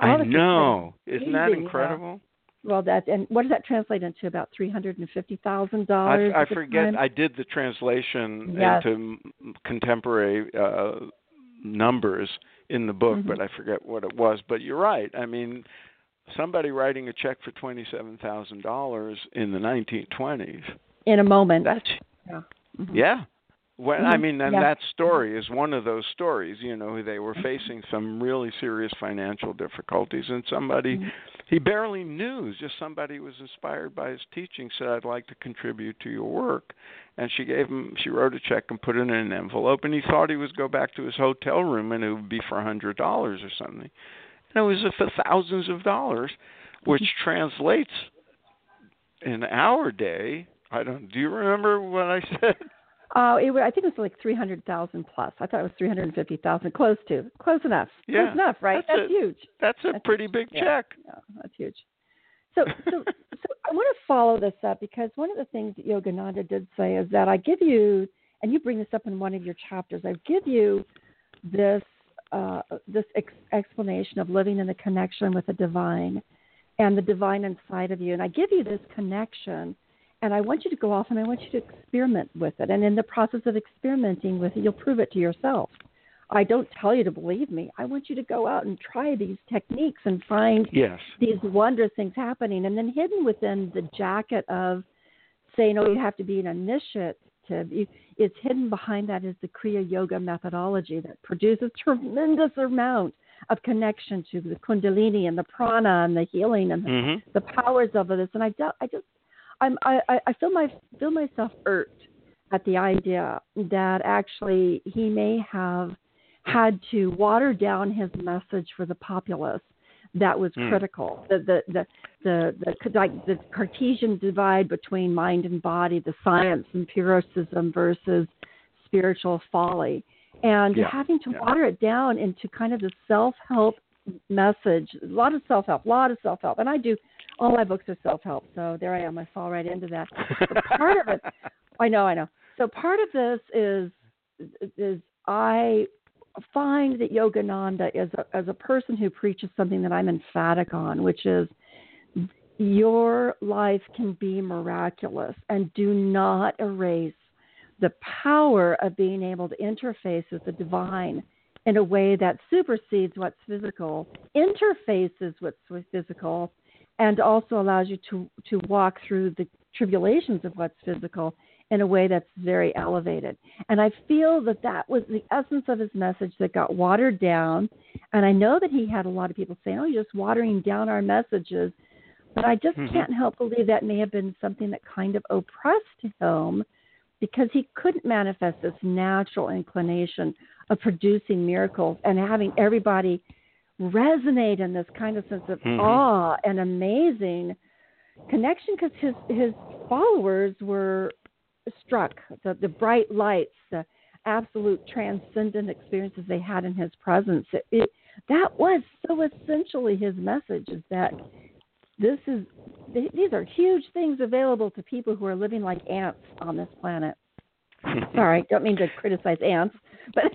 I know. Isn't that incredible? well, that and what does that translate into? About three hundred and fifty thousand dollars. I, I forget. Time? I did the translation yes. into contemporary uh, numbers in the book, mm-hmm. but I forget what it was. But you're right. I mean, somebody writing a check for twenty-seven thousand dollars in the 1920s. In a moment. That's yeah. Mm-hmm. Yeah. Well, mm-hmm. I mean, and yeah. that story is one of those stories. You know, they were facing some really serious financial difficulties, and somebody mm-hmm. he barely knew, just somebody was inspired by his teaching, said, "I'd like to contribute to your work," and she gave him. She wrote a check and put it in an envelope, and he thought he would go back to his hotel room and it would be for a hundred dollars or something, and it was for thousands of dollars, which translates in our day. I don't. Do you remember what I said? Uh, it, I think it was like three hundred thousand plus. I thought it was three hundred and fifty thousand. Close to, close enough. Yeah, close enough, right? That's, that's a, huge. That's a that's pretty huge. big yeah. check. Yeah, that's huge. So, so, so I want to follow this up because one of the things that Yogananda did say is that I give you, and you bring this up in one of your chapters. I give you this uh, this ex- explanation of living in the connection with the divine and the divine inside of you, and I give you this connection and I want you to go off and I want you to experiment with it. And in the process of experimenting with it, you'll prove it to yourself. I don't tell you to believe me. I want you to go out and try these techniques and find yes. these wondrous things happening. And then hidden within the jacket of saying, oh, you have to be an initiate, it's hidden behind that is the Kriya Yoga methodology that produces tremendous amount of connection to the Kundalini and the prana and the healing and mm-hmm. the powers of this. And I, do, I just I'm I, I feel my feel myself irked at the idea that actually he may have had to water down his message for the populace that was mm. critical. The the the the the, like the Cartesian divide between mind and body, the science empiricism versus spiritual folly, and yeah. having to yeah. water it down into kind of the self help message. A lot of self help, a lot of self help, and I do all my books are self help, so there I am. I fall right into that. But part of it, I know, I know. So part of this is is I find that Yogananda is a, as a person who preaches something that I'm emphatic on, which is your life can be miraculous, and do not erase the power of being able to interface with the divine in a way that supersedes what's physical, interfaces with what's physical, and also allows you to to walk through the tribulations of what's physical in a way that's very elevated. And I feel that that was the essence of his message that got watered down. And I know that he had a lot of people saying, "Oh, you're just watering down our messages." But I just mm-hmm. can't help believe that may have been something that kind of oppressed him because he couldn't manifest this natural inclination of producing miracles and having everybody resonate in this kind of sense of mm-hmm. awe and amazing connection because his his followers were struck the the bright lights the absolute transcendent experiences they had in his presence. It, it that was so essentially his message is that this is these are huge things available to people who are living like ants on this planet. Sorry don't mean to criticize ants but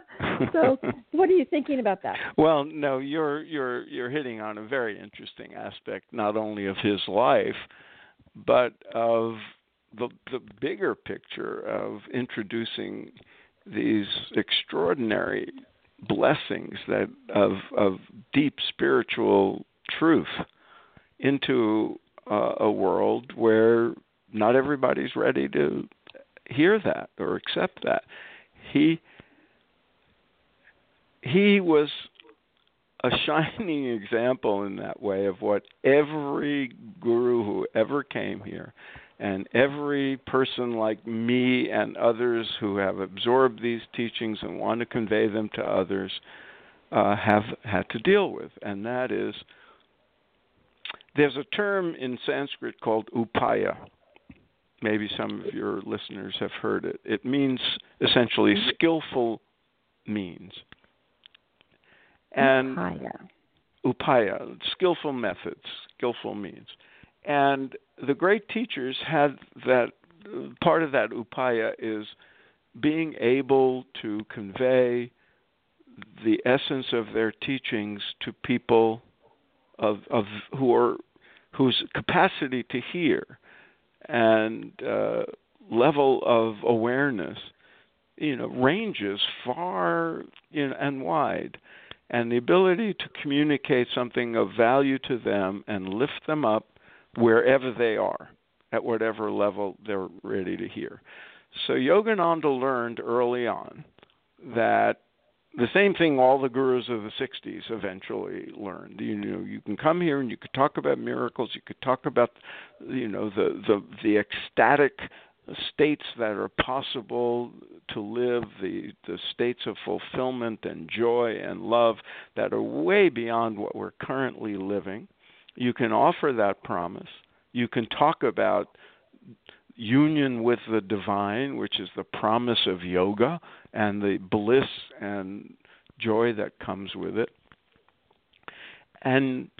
so, what are you thinking about that? Well, no, you're you're you're hitting on a very interesting aspect, not only of his life, but of the the bigger picture of introducing these extraordinary blessings that of of deep spiritual truth into uh, a world where not everybody's ready to hear that or accept that. He he was a shining example in that way of what every guru who ever came here and every person like me and others who have absorbed these teachings and want to convey them to others uh, have had to deal with, and that is there's a term in Sanskrit called upaya, maybe some of your listeners have heard it. It means essentially mm-hmm. skillful means. And upaya. upaya, skillful methods, skillful means. And the great teachers had that part of that upaya is being able to convey the essence of their teachings to people of of who are whose capacity to hear and uh, level of awareness you know ranges far in, and wide. And the ability to communicate something of value to them and lift them up wherever they are at whatever level they're ready to hear. So yogananda learned early on that the same thing all the gurus of the 60s eventually learned. You know you can come here and you could talk about miracles. You could talk about you know the the the ecstatic states that are possible to live the the states of fulfillment and joy and love that are way beyond what we're currently living. You can offer that promise. You can talk about union with the divine, which is the promise of yoga and the bliss and joy that comes with it. And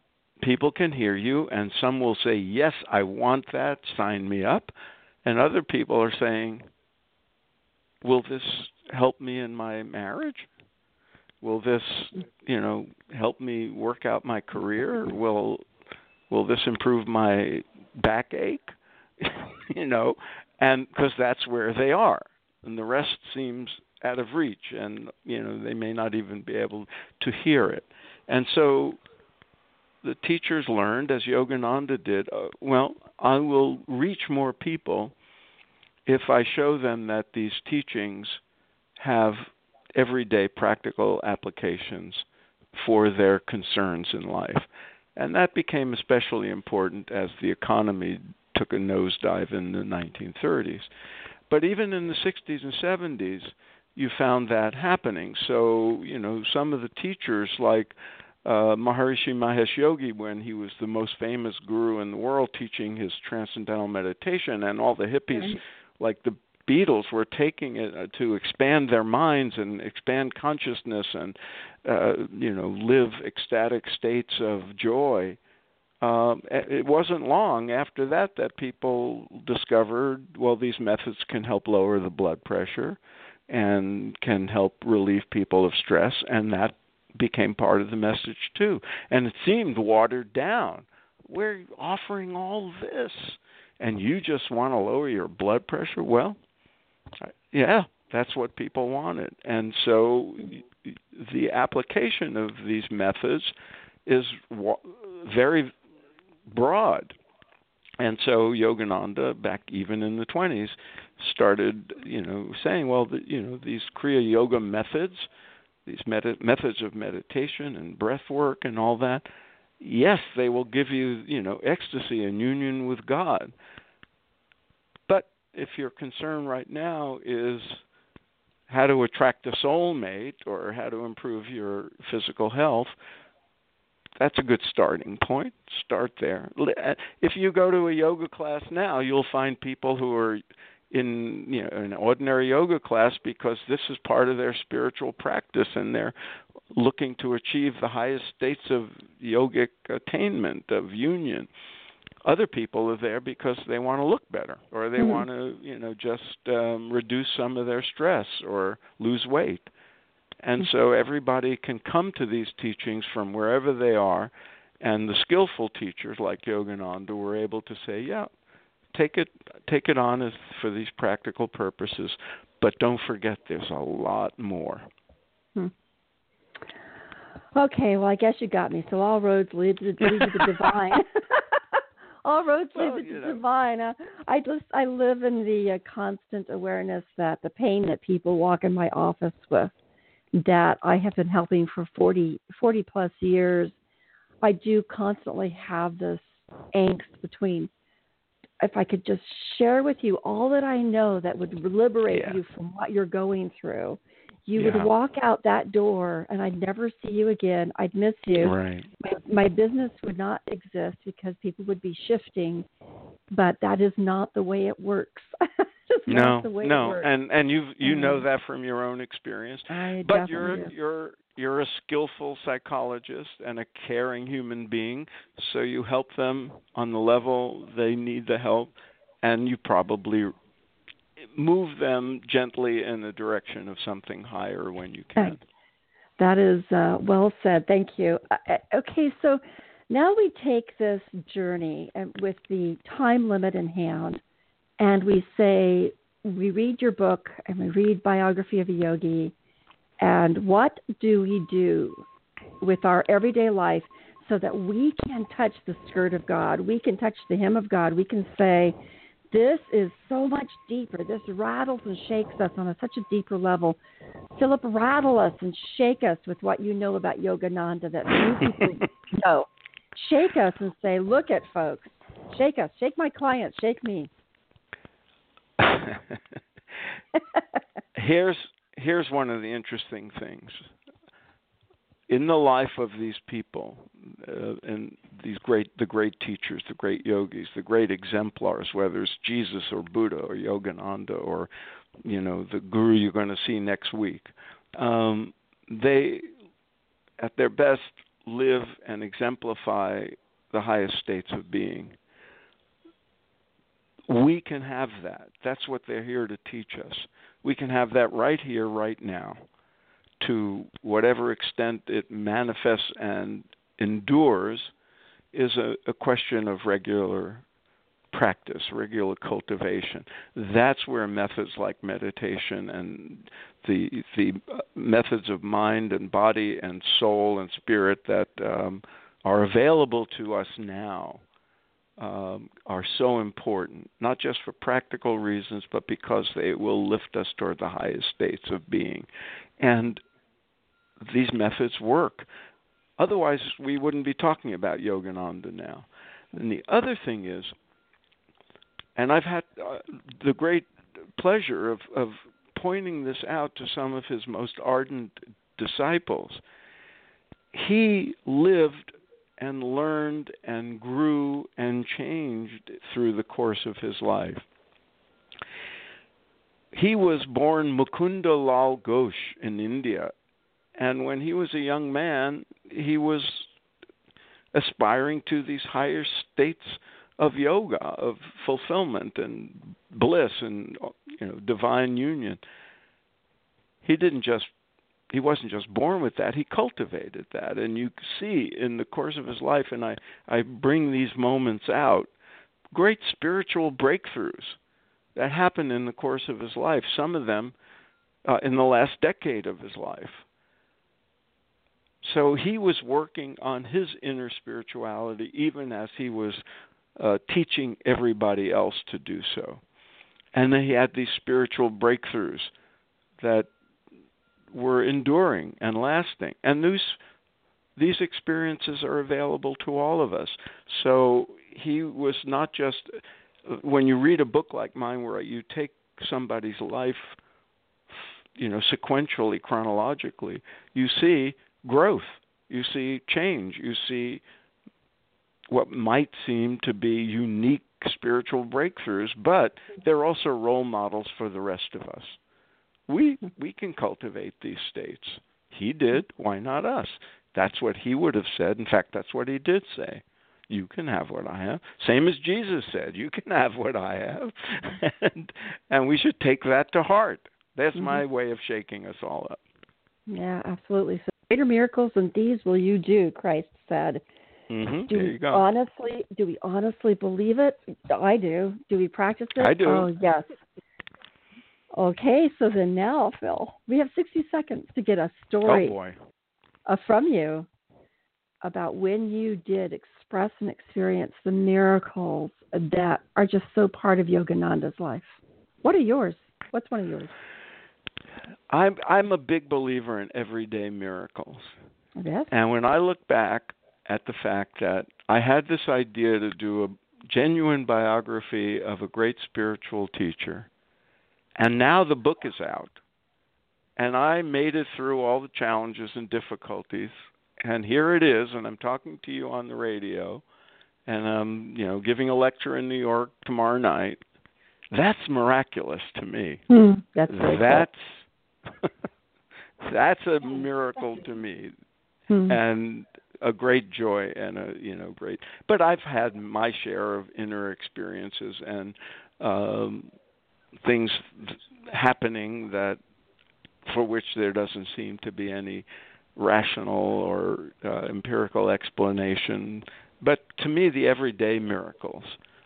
people can hear you, and some will say, Yes, I want that, sign me up. And other people are saying, Will this help me in my marriage? Will this, you know, help me work out my career? Will will this improve my backache? you know, and because that's where they are, and the rest seems out of reach, and you know they may not even be able to hear it, and so the teachers learned, as Yogananda did, uh, well, I will reach more people if I show them that these teachings have everyday practical applications for their concerns in life. And that became especially important as the economy took a nosedive in the 1930s. But even in the 60s and 70s, you found that happening. So, you know, some of the teachers like uh, Maharishi Mahesh Yogi, when he was the most famous guru in the world teaching his transcendental meditation, and all the hippies, like the Beatles, were taking it uh, to expand their minds and expand consciousness and, uh, you know, live ecstatic states of joy um, it wasn't long after that that people discovered well these methods can help lower the blood pressure and can help relieve people of stress and that became part of the message too. And it seemed watered down. We're offering all this and you just want to lower your blood pressure? Well yeah that's what people wanted. And so the application of these methods is very broad. And so Yogananda, back even in the 20s, started, you know, saying, well, the, you know, these Kriya Yoga methods, these med- methods of meditation and breath work and all that, yes, they will give you, you know, ecstasy and union with God. But if your concern right now is how to attract a soulmate or how to improve your physical health, that's a good starting point. Start there. Uh, if you go to a yoga class now, you'll find people who are in you know an ordinary yoga class because this is part of their spiritual practice and they're looking to achieve the highest states of yogic attainment of union other people are there because they want to look better or they mm-hmm. want to you know just um reduce some of their stress or lose weight and so everybody can come to these teachings from wherever they are. And the skillful teachers like Yogananda were able to say, yeah, take it take it on as for these practical purposes, but don't forget there's a lot more. Hmm. Okay, well I guess you got me. So all roads lead to, lead to the divine. all roads lead well, to the know. divine. Uh, I just I live in the uh, constant awareness that the pain that people walk in my office with that I have been helping for 40, 40 plus years, I do constantly have this angst between if I could just share with you all that I know that would liberate yeah. you from what you're going through, You Yeah. would walk out that door, and I'd never see you again. I'd miss you. Right. My, my business would not exist because people would be shifting, but that is not the way it works. It's No, the way it no, and and you you know Mhm. that from your own experience. I But you're do. you're you're a skillful psychologist and a caring human being, so you help them on the level they need the help, and you probably move them gently in the direction of something higher when you can. Right. That is uh, well said. Thank you. Uh, uh, okay, so now we take this journey uh, with the time limit in hand, and we say we read your book and we read Biography of a Yogi, and what do we do with our everyday life so that we can touch the skirt of God, we can touch the hem of God, we can say, this is so much deeper. This rattles and shakes us on a, such a deeper level. Philip, rattle us and shake us with what you know about Yogananda that few people know. Shake us and say, look at folks. Shake us. Shake my clients. Shake me. here's here's one of the interesting things. In the life of these people uh, and these great the great teachers the great yogis the great exemplars whether it's jesus or buddha or yogananda or you know the guru you're going to see next week um, they at their best live and exemplify the highest states of being we can have that. That's what they're here to teach us. We can have that right here, right now, to whatever extent it manifests and endures, is a, a question of regular practice, regular cultivation. That's where methods like meditation and the the methods of mind and body and soul and spirit that um, are available to us now um, are so important, not just for practical reasons, but because they will lift us toward the highest states of being. And these methods work. Otherwise, we wouldn't be talking about Yogananda now. And the other thing is, and I've had uh, the great pleasure of, of pointing this out to some of his most ardent disciples. He lived and learned and grew and changed through the course of his life. He was born Mukunda Lal Ghosh in India, and when he was a young man, he was aspiring to these higher states of yoga, of fulfillment and bliss and you know divine union. He didn't just he wasn't just born with that he cultivated that. And you see in the course of his life and i i bring these moments out great spiritual breakthroughs that happened in the course of his life some of them uh, in the last decade of his life. So he was working on his inner spirituality even as he was uh, teaching everybody else to do so. And then he had these spiritual breakthroughs that were enduring and lasting. And these these experiences are available to all of us. So he was not just when you read a book like mine where you take somebody's life you know sequentially chronologically you see growth you see change you see what might seem to be unique spiritual breakthroughs but they're also role models for the rest of us we we can cultivate these states. He did. Why not us? That's what he would have said. In fact, that's what he did say. You can have what I have. Same as Jesus said, you can have what I have. and and we should take that to heart. That's mm-hmm. my way of shaking us all up. Yeah, absolutely. So greater miracles than these will you do, Christ said. Mm-hmm. Do there we you go. honestly do we honestly believe it? I do. Do we practice it? I do. Oh yes. Okay, so then now, Phil, we have 60 seconds to get a story oh. Uh, from you about when you did express and experience the miracles that are just so part of Yogananda's life. What are yours? What's one of yours? I'm I'm a big believer in everyday miracles. Yes. And when I look back at the fact that I had this idea to do a genuine biography of a great spiritual teacher, and now the book is out, and I made it through all the challenges and difficulties. And here it is, and I'm talking to you on the radio, and I'm, you know, giving a lecture in New York tomorrow night. That's miraculous to me. Hmm, that's that's that's a miracle to me, hmm. and a great joy and a you know great. But I've had my share of inner experiences and um, things happening that for which there doesn't seem to be any rational or uh, empirical explanation. But to me, the everyday miracles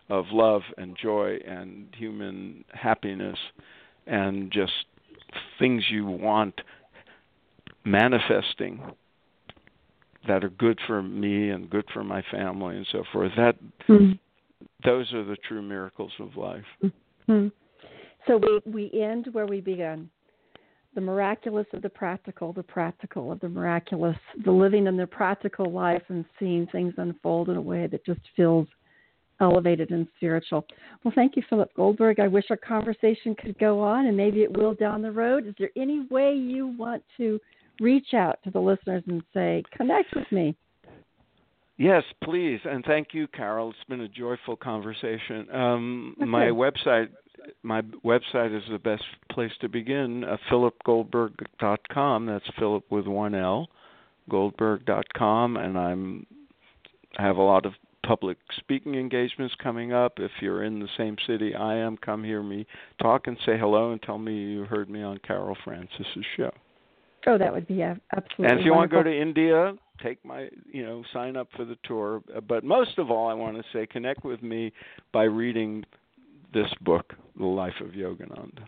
of love and joy and human happiness and just things you want manifesting that are good for me and good for my family and so forth that mm-hmm. those are the true miracles of life mm-hmm. So we we end where we began the miraculous of the practical, the practical of the miraculous, the living in the practical life and seeing things unfold in a way that just feels elevated and spiritual. Well, thank you, Philip Goldberg. I wish our conversation could go on, and maybe it will down the road. Is there any way you want to reach out to the listeners and say, connect with me? Yes, please, and thank you, Carol. It's been a joyful conversation. Um, okay. My website my website is the best place to begin. Uh, PhilipGoldberg.com. That's Philip with one L. Goldberg.com, and I'm I have a lot of public speaking engagements coming up. If you're in the same city I am, come hear me talk and say hello and tell me you heard me on Carol Francis's show. Oh, that would be absolutely. And if you wonderful. want to go to India, take my you know sign up for the tour. But most of all, I want to say connect with me by reading this book, The Life of Yogananda.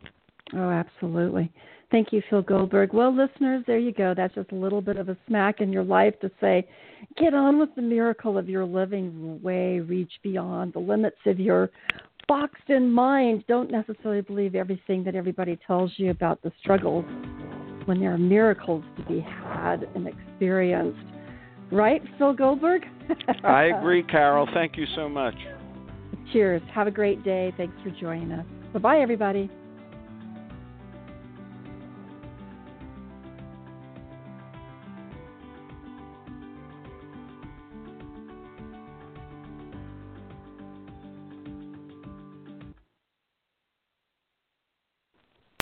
Oh, absolutely. Thank you, Phil Goldberg. Well, listeners, there you go. That's just a little bit of a smack in your life to say, get on with the miracle of your living way, reach beyond the limits of your boxed in mind. Don't necessarily believe everything that everybody tells you about the struggles when there are miracles to be had and experienced. Right, Phil Goldberg? I agree, Carol. Thank you so much. Cheers. Have a great day. Thanks for joining us. Bye bye, everybody.